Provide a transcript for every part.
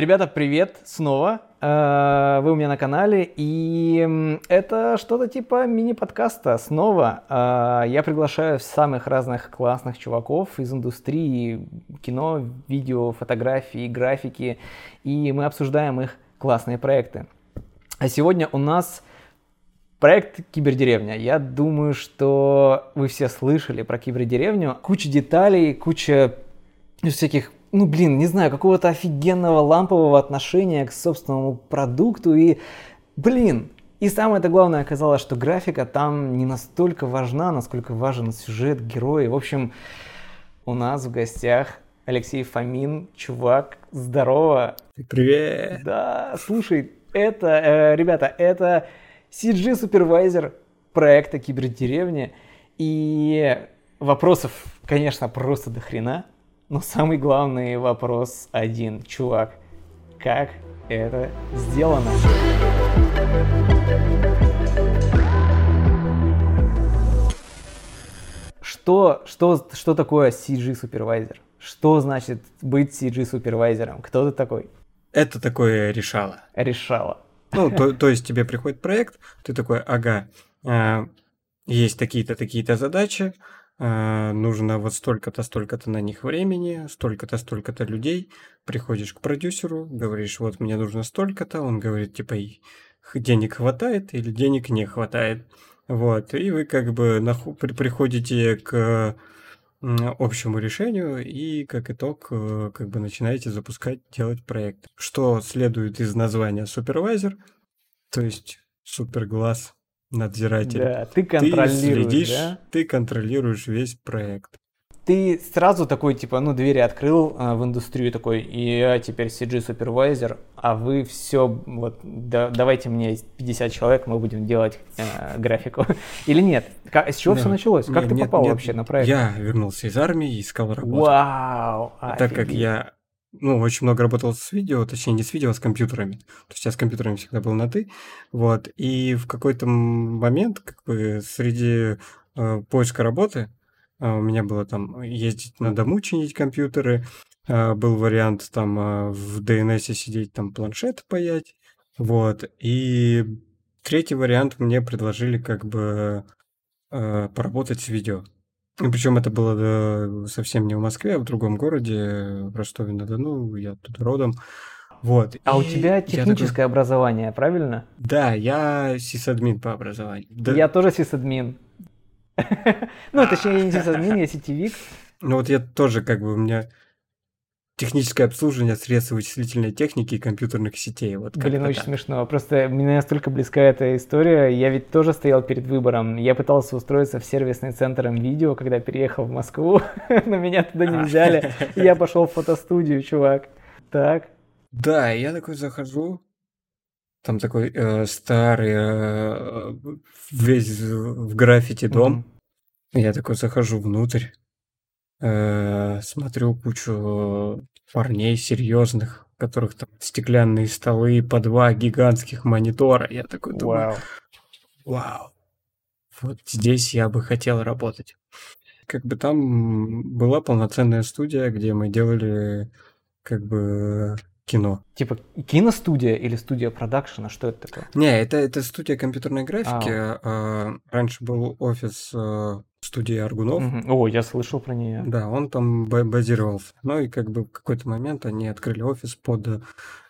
Ребята, привет снова. Э, вы у меня на канале, и это что-то типа мини-подкаста снова. Э, я приглашаю самых разных классных чуваков из индустрии кино, видео, фотографии, графики, и мы обсуждаем их классные проекты. А сегодня у нас проект Кибердеревня. Я думаю, что вы все слышали про Кибердеревню. Куча деталей, куча всяких ну, блин, не знаю, какого-то офигенного лампового отношения к собственному продукту. И, блин, и самое-то главное оказалось, что графика там не настолько важна, насколько важен сюжет, герои. В общем, у нас в гостях Алексей Фомин, чувак, здорово. Привет. Да, слушай, это, э, ребята, это CG-супервайзер проекта Кибердеревни. И вопросов, конечно, просто до хрена. Но самый главный вопрос один, чувак. Как это сделано? Что, что, что такое CG-супервайзер? Что значит быть CG-супервайзером? Кто ты такой? Это такое решало. Решало. Ну, то, то есть тебе приходит проект, ты такой, ага, э, есть такие-то, такие-то задачи, нужно вот столько-то, столько-то на них времени, столько-то, столько-то людей. Приходишь к продюсеру, говоришь, вот мне нужно столько-то, он говорит, типа, денег хватает или денег не хватает. Вот, и вы как бы наху- при- приходите к общему решению и как итог э, как бы начинаете запускать, делать проект. Что следует из названия супервайзер, то есть суперглаз надзиратель. Да, ты контролируешь, ты следишь, да? Ты контролируешь весь проект. Ты сразу такой, типа, ну, двери открыл а, в индустрию такой, и я теперь CG супервайзер, а вы все, вот, да, давайте мне 50 человек, мы будем делать э, графику. Или нет? Как, с чего да. все началось? Как нет, ты попал нет, вообще на проект? Я вернулся из армии и искал работу. Вау! Так офигеть. как я ну, очень много работал с видео, точнее, не с видео, а с компьютерами. То есть я с компьютерами всегда был на «ты». Вот. И в какой-то момент, как бы, среди э, поиска работы, э, у меня было там ездить на дому, чинить компьютеры, э, был вариант там э, в DNS сидеть, там планшет паять. Вот. И третий вариант мне предложили как бы э, поработать с видео. И причем это было да, совсем не в Москве, а в другом городе, в Ростове-на-Дону, я тут родом. Вот. А и у тебя техническое такой... образование, правильно? Да, я сисадмин по образованию. Да. Я тоже сисадмин. Ну, точнее, я не сисадмин, я сетевик. Ну вот я тоже как бы, у меня техническое обслуживание средств вычислительной техники и компьютерных сетей. Вот Блин, очень так. смешно. Просто мне настолько близка эта история. Я ведь тоже стоял перед выбором. Я пытался устроиться в сервисный центр видео, когда переехал в Москву, но меня туда не взяли. Я пошел в фотостудию, чувак. Так. Да, я такой захожу, там такой э, старый, э, весь в граффити дом. Mm-hmm. Я такой захожу внутрь, э, смотрю кучу парней серьезных, у которых там стеклянные столы по два гигантских монитора. Я такой думаю, вау, вау, вот здесь я бы хотел работать. Как бы там была полноценная студия, где мы делали как бы кино. Типа киностудия или студия продакшена? Что это такое? Не, это, это студия компьютерной графики. А. А, раньше был офис а, студии Аргунов. Угу. О, я слышал про нее. Да, он там базировался. Ну и как бы в какой-то момент они открыли офис под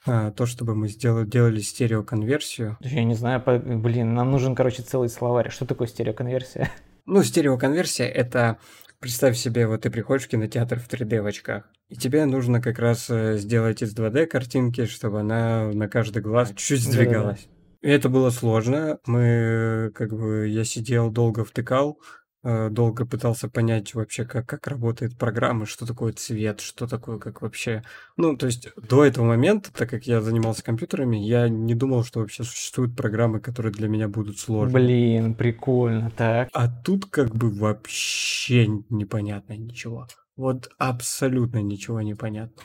а, то, чтобы мы сделали, делали стереоконверсию. Я не знаю, по... блин, нам нужен, короче, целый словарь. Что такое стереоконверсия? Ну, стереоконверсия — это Представь себе, вот ты приходишь в кинотеатр в 3D в очках, и тебе нужно как раз э, сделать из 2D картинки, чтобы она на каждый глаз чуть-чуть сдвигалась. И это было сложно. Мы, как бы, я сидел, долго втыкал, Э, долго пытался понять вообще, как, как работает программа, что такое цвет, что такое, как вообще... Ну, то есть до этого момента, так как я занимался компьютерами, я не думал, что вообще существуют программы, которые для меня будут сложны. Блин, прикольно, так. А тут как бы вообще непонятно ничего. Вот абсолютно ничего не понятно.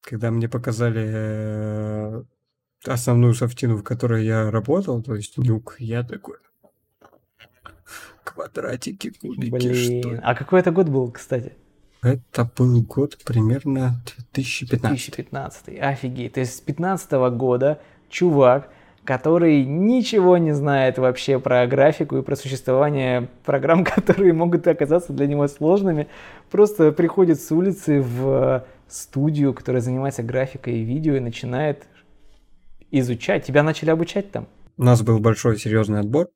Когда мне показали э, основную софтину, в которой я работал, то есть нюк, я такой, квадратики, кубики, Блин, что А какой это год был, кстати? Это был год примерно 2015. 2015. Офигеть. То есть с 2015 года чувак, который ничего не знает вообще про графику и про существование программ, которые могут оказаться для него сложными, просто приходит с улицы в студию, которая занимается графикой и видео, и начинает изучать. Тебя начали обучать там? У нас был большой серьезный отбор.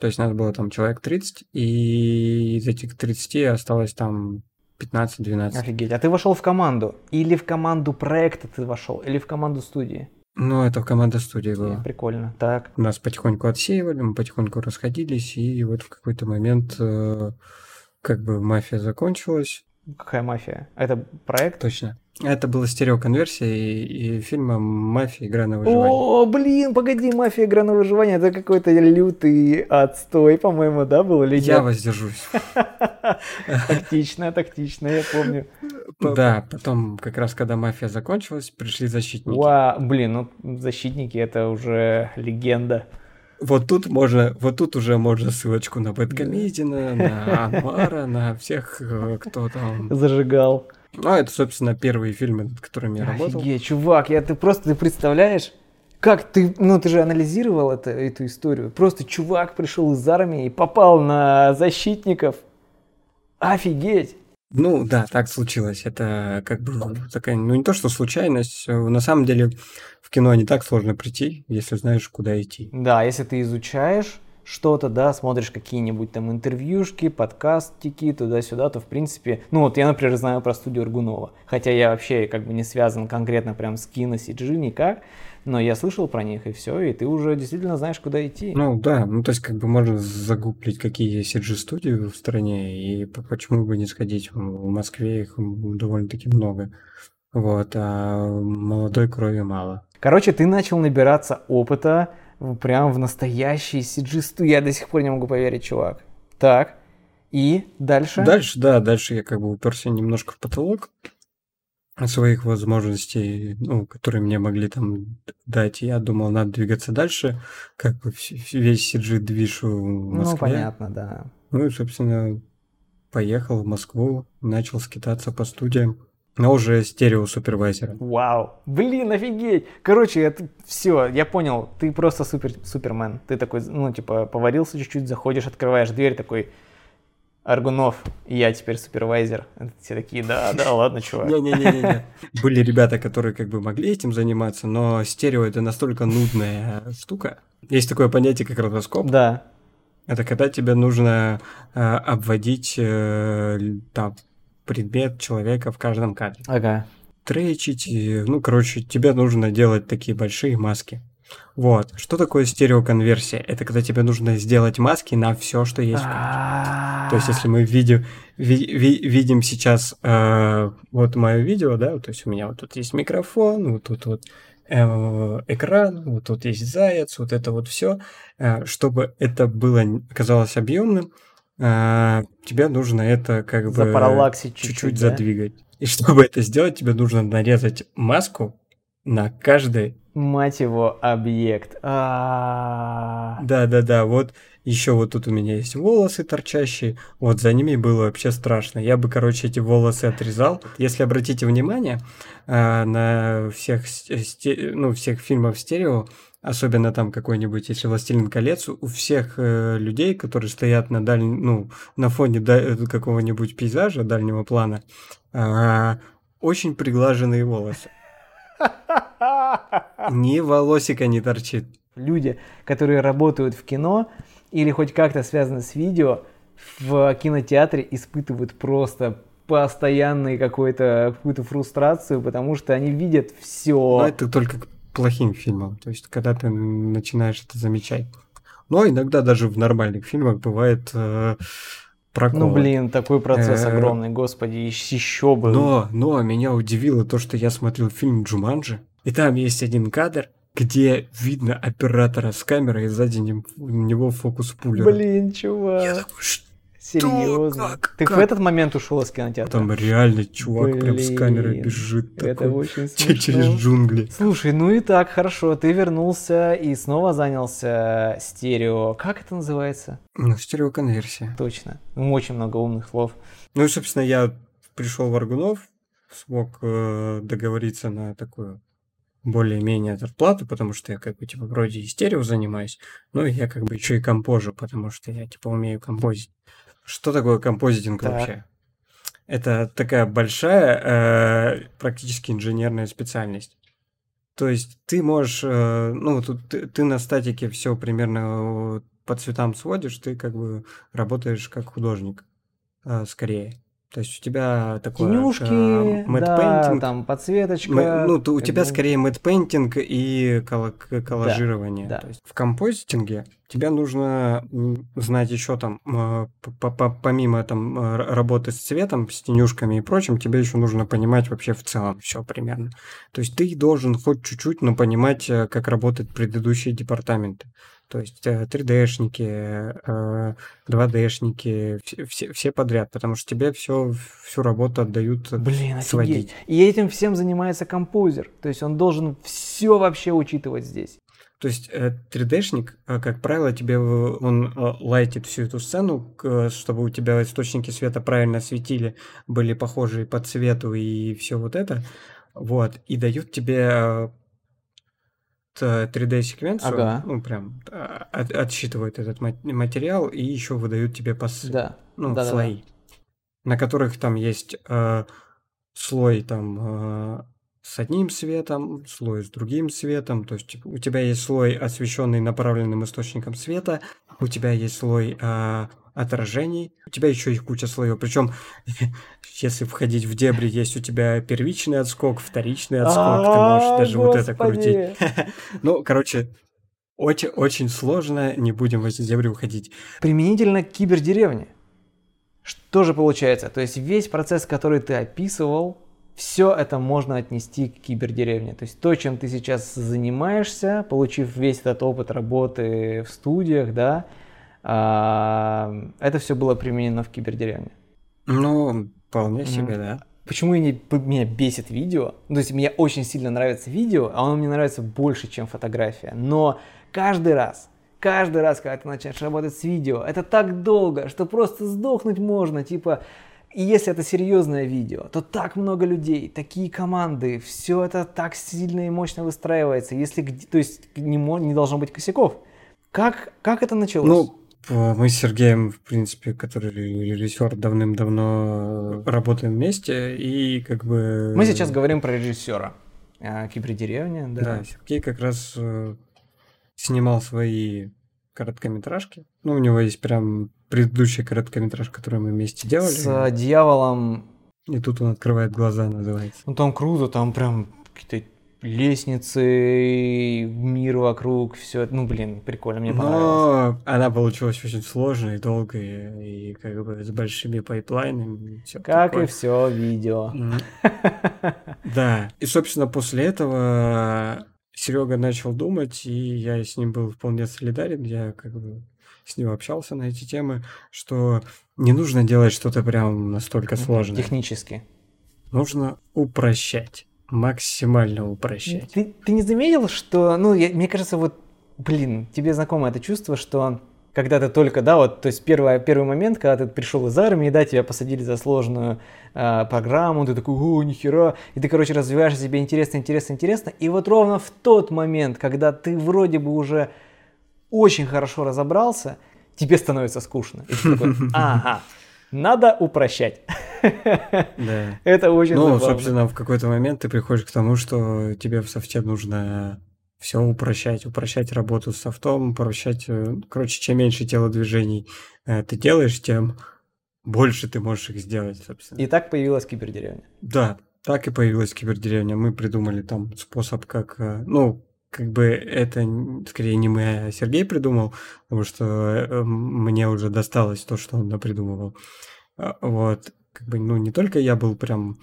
То есть нас было там человек 30, и из этих 30 осталось там 15-12. Офигеть. А ты вошел в команду? Или в команду проекта ты вошел? Или в команду студии? Ну, это в команда студии было. Прикольно. Так. Нас потихоньку отсеивали, мы потихоньку расходились, и вот в какой-то момент э, как бы мафия закончилась. Какая мафия? Это проект? Точно. Это была стереоконверсия и, и фильма «Мафия. Игра на выживание». О, блин, погоди, «Мафия. Игра на выживание» — это какой-то лютый отстой, по-моему, да, был? Или Я воздержусь. Тактично, тактично, я помню. Да, потом как раз когда «Мафия» закончилась, пришли защитники. Уа, блин, ну защитники — это уже легенда. Вот тут можно, вот тут уже можно ссылочку на Бэткомедина, на Анвара, на всех, э, кто там... Зажигал. Ну, это, собственно, первые фильмы, над которыми я работал. Офигеть, чувак, я, ты просто ты представляешь, как ты, ну ты же анализировал это, эту историю. Просто чувак пришел из армии и попал на защитников. Офигеть. Ну да, так случилось. Это как бы такая, ну не то что случайность, на самом деле в кино не так сложно прийти, если знаешь, куда идти. Да, если ты изучаешь что-то, да, смотришь какие-нибудь там интервьюшки, подкастики, туда-сюда, то в принципе, ну вот я, например, знаю про студию Аргунова, хотя я вообще как бы не связан конкретно прям с кино, CG никак, но я слышал про них и все, и ты уже действительно знаешь, куда идти. Ну да, ну то есть как бы можно загуглить, какие есть CG-студии в стране, и почему бы не сходить в Москве, их довольно-таки много. Вот, а молодой крови мало. Короче, ты начал набираться опыта, прям в настоящий CG. Я до сих пор не могу поверить, чувак. Так, и дальше? Дальше, да, дальше я как бы уперся немножко в потолок своих возможностей, ну, которые мне могли там дать. Я думал, надо двигаться дальше, как бы весь CG движ в ну, Москве. Ну, понятно, да. Ну и, собственно, поехал в Москву, начал скитаться по студиям. Но уже стерео супервайзера. Вау. Блин, офигеть. Короче, это все, я понял. Ты просто супер, супермен. Ты такой, ну, типа, поварился чуть-чуть, заходишь, открываешь дверь, такой, Аргунов, и я теперь супервайзер. Все такие, да, да, ладно, чувак. Не-не-не. Были ребята, которые как бы могли этим заниматься, но стерео это настолько нудная штука. Есть такое понятие, как ротоскоп. Да. Это когда тебе нужно э, обводить э, там предмет человека в каждом кадре. Ага. Тречить, ну, короче, тебе нужно делать такие большие маски. Вот. Что такое стереоконверсия? Это когда тебе нужно сделать маски на все, что есть в кадре. То есть, если мы видим, ви, ви, видим сейчас э, вот мое видео, да, то есть у меня вот тут есть микрофон, вот тут вот э, экран, вот тут есть заяц, вот это вот все, э, чтобы это было казалось объемным, а, тебе нужно это как бы чуть-чуть, да? задвигать. И чтобы это сделать, тебе нужно нарезать маску на каждый мать его объект. Да, да, да. Вот еще вот тут у меня есть волосы торчащие. Вот за ними было вообще страшно. Я бы, короче, эти волосы отрезал. Если обратите внимание а, на всех, ну, всех фильмов стерео, особенно там какой-нибудь, если «Властелин колец», у всех э, людей, которые стоят на даль... ну, на фоне да... какого-нибудь пейзажа дальнего плана, э, очень приглаженные волосы. Ни волосика не торчит. Люди, которые работают в кино или хоть как-то связаны с видео, в кинотеатре испытывают просто постоянную какую-то какую-то фрустрацию, потому что они видят все. Но это только плохим фильмом. То есть, когда ты начинаешь это замечать. Но иногда даже в нормальных фильмах бывает э, проколы. Ну, блин, такой процесс э, огромный, господи, еще бы. Но, но меня удивило то, что я смотрел фильм «Джуманджи», и там есть один кадр, где видно оператора с камерой, и сзади него фокус пули. Блин, чувак. Я такой, что Серьезно? Как? Ты как? в этот момент ушел из кинотеатра? Там реально чувак Блин, прям с камерой бежит. Это такой, очень смешно. Через джунгли. Слушай, ну и так, хорошо. Ты вернулся и снова занялся стерео. Как это называется? Ну, стереоконверсия. Точно. Ну, очень много умных слов. Ну и, собственно, я пришел Варгунов, смог э, договориться на такую более-менее зарплату, потому что я как бы типа вроде и стерео занимаюсь, но я как бы еще и композжу, потому что я типа умею композить. Что такое композитинг Так. вообще? Это такая большая, э, практически инженерная специальность. То есть ты можешь, э, ну тут ты, ты на статике все примерно э, по цветам сводишь, ты как бы работаешь как художник э, скорее. То есть у тебя такое Тенюшки, э, да, там подсветочка. мы- ну, то у тебя бы- скорее мэтт-пейнтинг и коло- к- коллажирование. да. То есть в композитинге тебе нужно знать еще там, э, помимо там э, работы с цветом, с тенюшками и прочим, тебе еще нужно понимать вообще в целом все примерно. То есть ты должен хоть чуть-чуть, но понимать, э, как работают предыдущие департаменты. То есть э, 3D-шники, э, 2D-шники, все, все, все подряд, потому что тебе все, всю работу отдают Блин, офигеть. сводить. И этим всем занимается композер. То есть он должен все вообще учитывать здесь. То есть э, 3D-шник, э, как правило, тебе он э, лайтит всю эту сцену, э, чтобы у тебя источники света правильно светили, были похожи по цвету и все вот это. Вот. И дают тебе э, 3D-секвенцию, Ага. ну прям э, от- отсчитывают этот ма- материал и еще выдают тебе пасы, Да. ну Да-да-да. слои, на которых там есть э, слой там э, с одним светом, слой с другим светом. То есть типа, у тебя есть слой, освещенный направленным источником света, у тебя есть слой а, отражений, у тебя еще их куча слоев. Причем, если входить в дебри, есть у тебя первичный отскок, вторичный отскок, ты можешь А, даже вот это крутить. Ну, короче, очень, очень сложно, не будем в эти дебри уходить. Применительно к кибердеревне. Что же получается? То есть весь процесс, который ты описывал, все это можно отнести к кибердеревне. То есть то, чем ты сейчас занимаешься, получив весь этот опыт работы в студиях, да, а, это все было применено в кибердеревне. Ну, вполне себе, да. Почему не- меня бесит видео? Ну, То есть мне очень сильно нравится видео, а оно мне нравится больше, чем фотография. Но каждый раз, каждый раз, когда ты начинаешь работать с видео, это так долго, что просто сдохнуть можно. Типа, и если это серьезное видео, то так много людей, такие команды, все это так сильно и мощно выстраивается. Если, то есть не, не должно быть косяков. Как, как это началось? Ну, мы с Сергеем, в принципе, который режиссер, давным-давно работаем вместе, и как бы... Мы сейчас говорим про режиссера. А, Кибердеревня, да. Да, Сергей как раз э, снимал свои короткометражки. Ну, у него есть прям предыдущий короткометраж, который мы вместе делали. С дьяволом И тут он открывает глаза, называется. Ну там круто, там прям какие-то лестницы, мир вокруг, все. Ну блин, прикольно, мне понравилось. Но она получилась очень сложной, долгой, и как бы с большими пайплайнами. и всё Как такое. и все видео. Да. И, собственно, после этого Серега начал думать, и я с ним был вполне солидарен. Я как бы с ним общался на эти темы, что не нужно делать что-то прям настолько сложное. Технически. Нужно упрощать. Максимально упрощать. Ты, ты не заметил, что, ну, я- мне кажется, вот, блин, тебе знакомо это чувство, что когда ты только, да, вот, то есть первый, первый момент, когда ты пришел из армии, да, тебя посадили за сложную а, программу, ты такой, о, нихера, и ты, короче, развиваешь себе интересно, интересно, интересно, и вот ровно в тот момент, когда ты вроде бы уже очень хорошо разобрался, тебе становится скучно. И ты такой, ага, надо упрощать. Да. Это очень Ну, забавно. собственно, в какой-то момент ты приходишь к тому, что тебе в софте нужно все упрощать, упрощать работу с софтом, упрощать, э, короче, чем меньше телодвижений э, ты делаешь, тем больше ты можешь их сделать, собственно. И так появилась кибердеревня. Да, так и появилась кибердеревня. Мы придумали там способ, как, э, ну, как бы это скорее не мы, а Сергей придумал, потому что э, мне уже досталось то, что он напридумывал. А, Вот, как бы, ну, не только я был прям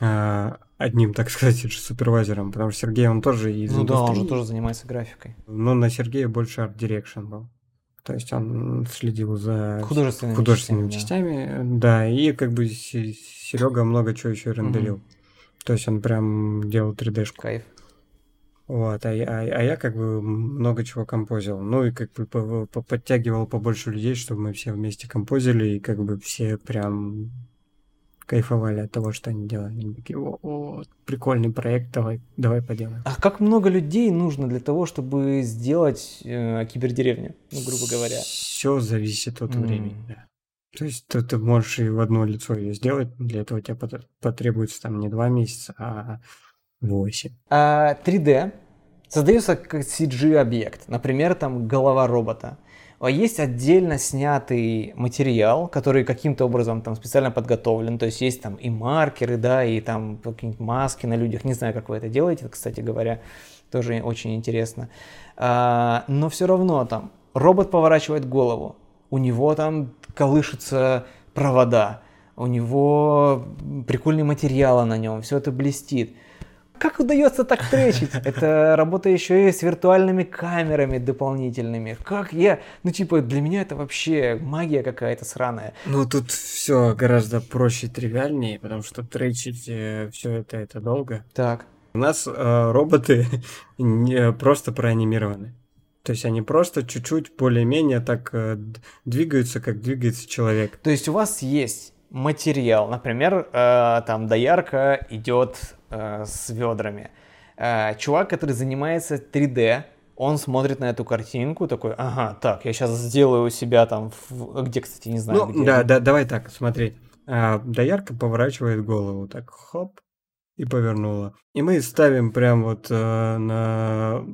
а, одним, так сказать, супервайзером, потому что Сергей, он тоже из Ну да, он же тоже занимается графикой. но на Сергея больше art direction был. То есть он следил за Художественными, художественными частями, частями, да, и как бы Серега много чего еще рендерил. То есть он прям делал 3D-шку. Кайф. Вот, а я, а а я как бы много чего композил. Ну и как бы по- по- подтягивал побольше людей, чтобы мы все вместе композили, и как бы все прям кайфовали от того, что они делали. Они такие, о, о прикольный проект, давай, давай поделаем. А как много людей нужно для того, чтобы сделать э, кибердеревню, ну, грубо говоря? Все зависит от mm. времени, да. То есть ты, ты можешь и в одно лицо ее сделать, для этого тебе потребуется там не два месяца, а восемь. А 3D создается как CG-объект, например, там голова робота. А есть отдельно снятый материал, который каким-то образом там специально подготовлен, то есть есть там и маркеры, да, и там какие-нибудь маски на людях, не знаю, как вы это делаете, кстати говоря, тоже очень интересно. А, но все равно там робот поворачивает голову, у него там колышутся провода, у него прикольные материалы на нем, все это блестит. Как удается так тречить? Это работа еще и с виртуальными камерами дополнительными. Как я... Ну, типа, для меня это вообще магия какая-то сраная. Ну, тут все гораздо проще, тривиальнее, потому что тречить э, все это, это долго. Так. У нас э, роботы не просто проанимированы. То есть они просто чуть-чуть более-менее так э, двигаются, как двигается человек. То есть у вас есть материал, например, э, там доярка идет э, с ведрами. Э, чувак, который занимается 3D, он смотрит на эту картинку, такой, ага, так, я сейчас сделаю у себя там, в... где, кстати, не знаю. Ну, где. да, да, давай так, смотри. А, доярка поворачивает голову, так, хоп, и повернула. И мы ставим прям вот э, на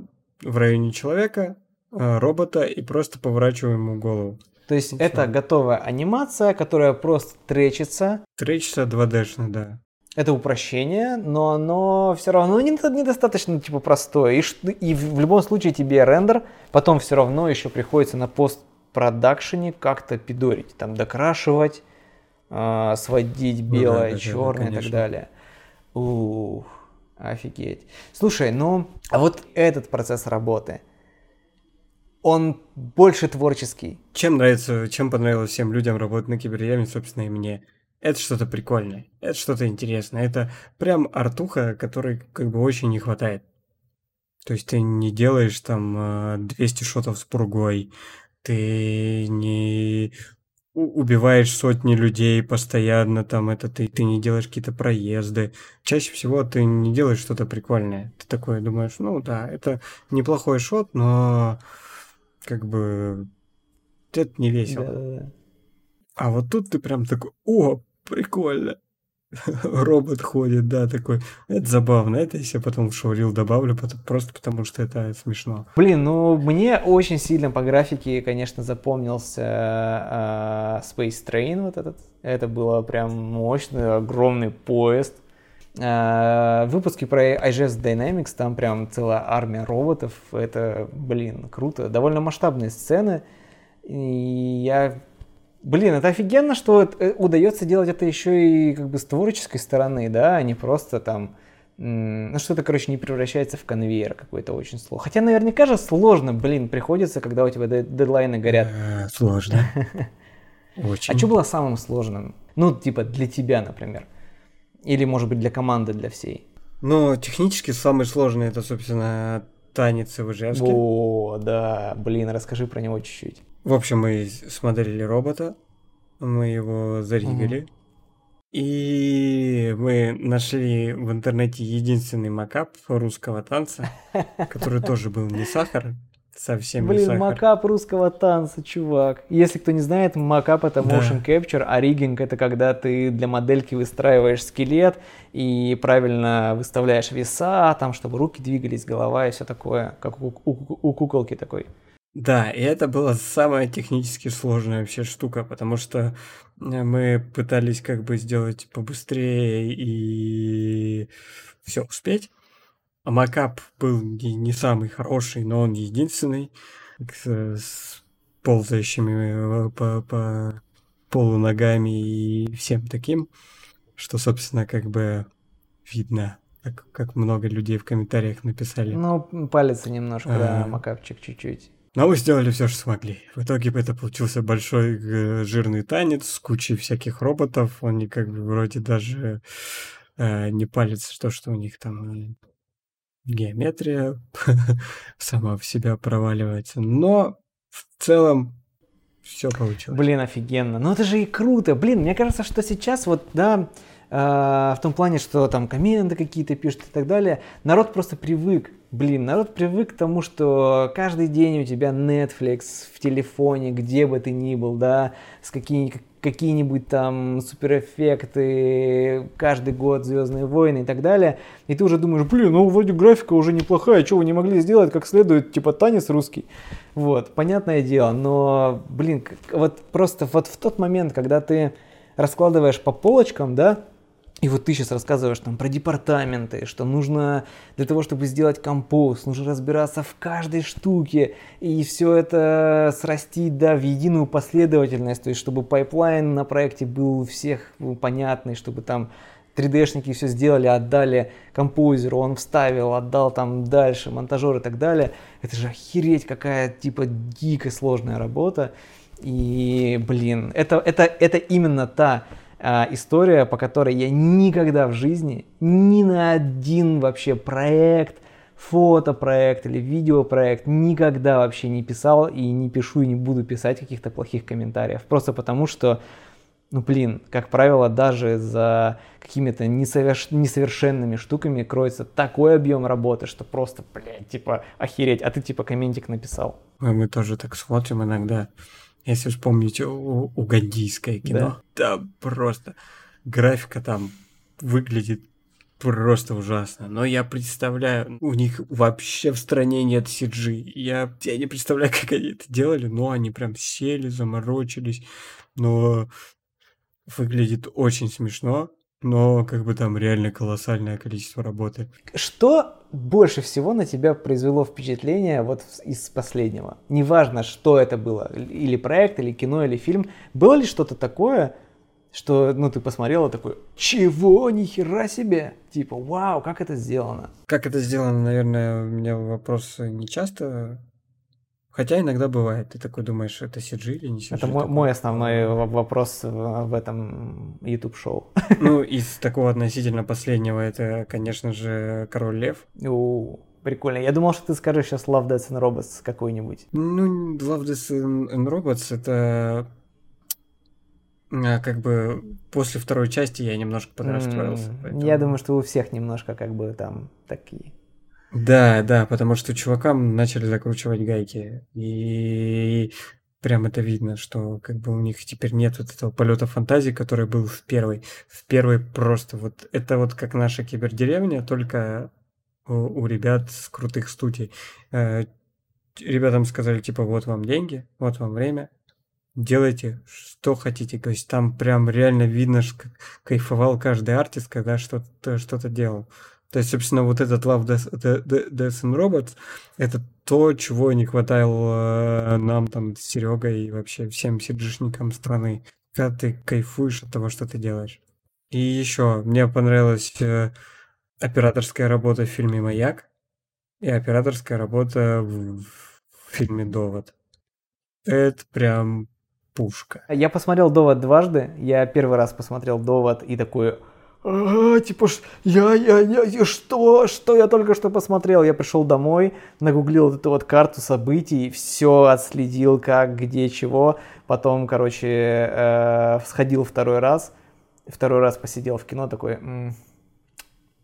в районе человека Э, робота и просто поворачиваем ему голову. То есть Все. это готовая анимация, которая просто тречится. Тречится 2D-шно, да. Это упрощение, но оно все равно недостаточно типа простое. И, и в любом случае тебе рендер потом все равно еще приходится на постпродакшене как-то пидорить, там докрашивать, э, сводить белое, ну, да, черное да, да, и так далее. Ух, офигеть. Слушай, ну, а вот этот процесс работы – он больше творческий. Чем нравится, чем понравилось всем людям работать на киберяме, собственно, и мне. Это что-то прикольное, это что-то интересное, это прям артуха, которой как бы очень не хватает. То есть ты не делаешь там 200 э, шотов с пургой, ты не убиваешь сотни людей постоянно, там это ты, ты не делаешь какие-то проезды. Чаще всего ты не делаешь что-то прикольное. Ты такой думаешь, ну да, это неплохой шот, но как бы это не весело. Да-да-да. А вот тут ты прям такой, о, прикольно. Робот ходит, да, такой. Это забавно. Это я потом в шоурил добавлю, просто потому что это смешно. Блин, ну мне очень сильно по графике, конечно, запомнился э, Space Train вот этот. Это было прям мощный, огромный поезд Э, выпуске про IGS Dynamics, там прям целая армия роботов, это, блин, круто, довольно масштабные сцены, и я, блин, это офигенно, что э, удается делать это еще и как бы с творческой стороны, да, а не просто там, ну что-то, короче, не превращается в конвейер какой-то очень сложно. Хотя наверняка же сложно, блин, приходится, когда у тебя дедлайны горят. Э, сложно. Очень. А что было самым сложным? Ну, типа, для тебя, например. Или, может быть, для команды, для всей? Ну, технически самый сложный это, собственно, танец в Ижевске. О, да, блин, расскажи про него чуть-чуть. В общем, мы смоделили робота, мы его заригали. Угу. И мы нашли в интернете единственный макап русского танца, который тоже был не сахар, Совсем Блин, не сахар. макап русского танца, чувак. Если кто не знает, макап это motion да. capture, а риггинг это когда ты для модельки выстраиваешь скелет и правильно выставляешь веса, там, чтобы руки двигались, голова и все такое, как у, у, у куколки такой. Да, и это была самая технически сложная вообще штука, потому что э, мы пытались как бы сделать побыстрее и все успеть. А макап был не, не самый хороший, но он единственный с, с ползающими э, по, по полу ногами и всем таким, что, собственно, как бы видно, как, как много людей в комментариях написали. Ну, палец немножко, а, да, макапчик чуть-чуть. Но мы сделали все, что смогли. В итоге это получился большой э, жирный танец с кучей всяких роботов. Они как бы вроде даже э, не палец, то, что у них там э, геометрия сама в себя проваливается. Но в целом все получилось. Блин, офигенно. Ну это же и круто. Блин, мне кажется, что сейчас вот, да, э, в том плане, что там комменты какие-то пишут и так далее, народ просто привык. Блин, народ привык к тому, что каждый день у тебя Netflix в телефоне, где бы ты ни был, да, с какими какие-нибудь там суперэффекты, каждый год Звездные войны и так далее. И ты уже думаешь, блин, ну вроде графика уже неплохая, что вы не могли сделать как следует, типа танец русский. Вот, понятное дело, но, блин, вот просто вот в тот момент, когда ты раскладываешь по полочкам, да, и вот ты сейчас рассказываешь там про департаменты, что нужно для того, чтобы сделать композ, нужно разбираться в каждой штуке и все это срастить да, в единую последовательность, то есть чтобы pipeline на проекте был у всех понятный, чтобы там 3D-шники все сделали, отдали композеру, он вставил, отдал там дальше, монтажер и так далее. Это же охереть какая типа дико сложная работа. И, блин, это, это, это именно та а, история, по которой я никогда в жизни ни на один вообще проект, фотопроект или видеопроект никогда вообще не писал и не пишу и не буду писать каких-то плохих комментариев. Просто потому что, ну блин, как правило, даже за какими-то несоверш... несовершенными штуками кроется такой объем работы, что просто, блядь, типа охереть, а ты типа комментик написал. Мы тоже так смотрим иногда. Если вспомнить угандийское кино, да. там просто графика там выглядит просто ужасно. Но я представляю, у них вообще в стране нет CG. Я, я не представляю, как они это делали, но они прям сели, заморочились. Но выглядит очень смешно но как бы там реально колоссальное количество работы. Что больше всего на тебя произвело впечатление вот из последнего? Неважно, что это было, или проект, или кино, или фильм. Было ли что-то такое, что, ну, ты посмотрела такой, чего, нихера себе, типа, вау, как это сделано? Как это сделано, наверное, у меня вопросы не часто Хотя иногда бывает, ты такой думаешь, это CG или не CG? Это мой, мой основной вопрос в, этом YouTube-шоу. Ну, из такого относительно последнего, это, конечно же, Король Лев. У, прикольно. Я думал, что ты скажешь сейчас Love, Death and Robots какой-нибудь. Ну, Love, Death and Robots это а, как бы после второй части я немножко подрастроился. Mm, поэтому... Я думаю, что у всех немножко как бы там такие да, да, потому что чувакам начали закручивать гайки. И прям это видно, что как бы у них теперь нет вот этого полета фантазии, который был в первой. В первой просто вот это вот как наша кибердеревня, только у, у ребят с крутых студий. Э, ребятам сказали, типа, вот вам деньги, вот вам время, делайте что хотите. То есть там прям реально видно, что кайфовал каждый артист, когда что-то что делал. То есть, собственно, вот этот Love, Death, Death and Robots — это то, чего не хватало э, нам там с Серегой и вообще всем сиджишникам страны. Когда ты кайфуешь от того, что ты делаешь. И еще мне понравилась э, операторская работа в фильме «Маяк» и операторская работа в, в фильме «Довод». Это прям пушка. Я посмотрел «Довод» дважды. Я первый раз посмотрел «Довод» и такой а, типа, я, я, я, я, что, что я только что посмотрел? Я пришел домой, нагуглил вот эту вот карту событий, все отследил, как, где, чего. Потом, короче, э, сходил второй раз, второй раз посидел в кино, такой, м-м,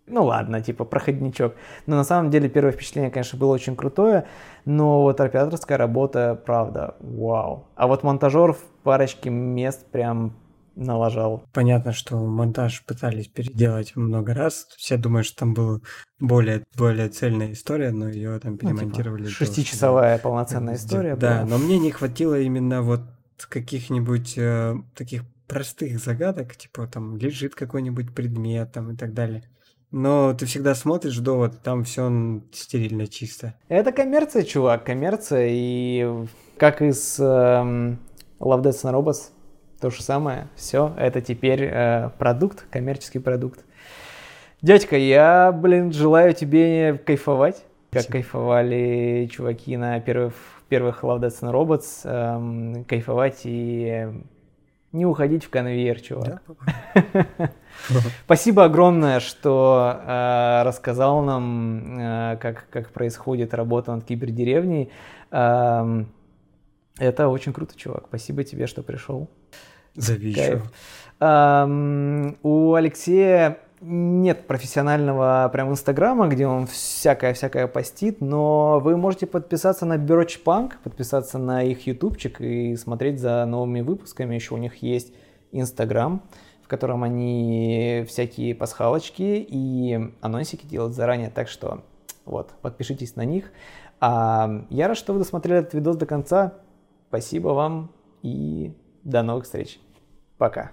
ну ладно, типа, проходничок. Но на самом деле первое впечатление, конечно, было очень крутое, но вот операторская работа, правда, вау. А вот монтажер в парочке мест прям налажал. Понятно, что монтаж пытались переделать много раз. Все думают, что там была более, более цельная история, но ее там перемонтировали. Ну, типа, шестичасовая полноценная история. Да, была. но мне не хватило именно вот каких-нибудь э, таких простых загадок, типа там лежит какой-нибудь предмет там и так далее. Но ты всегда смотришь довод, там все стерильно чисто. Это коммерция, чувак, коммерция. И как из эм, Love, Death and Robots, то же самое. Все, это теперь э, продукт, коммерческий продукт. Дядька, я, блин, желаю тебе кайфовать, как Спасибо. кайфовали чуваки на первых, первых Love Death and Robots, эм, кайфовать и не уходить в конвейер, чувак. Да? Спасибо огромное, что э, рассказал нам, э, как, как происходит работа над кибердеревней. Э, Это очень круто, чувак. Спасибо тебе, что пришел. Кайф. Um, у Алексея нет профессионального прям инстаграма, где он всякое-всякое постит, но вы можете подписаться на Birch Punk, подписаться на их ютубчик и смотреть за новыми выпусками. Еще у них есть инстаграм, в котором они всякие пасхалочки и анонсики делают заранее, так что вот, подпишитесь на них. А я рад, что вы досмотрели этот видос до конца. Спасибо вам и до новых встреч. Пока.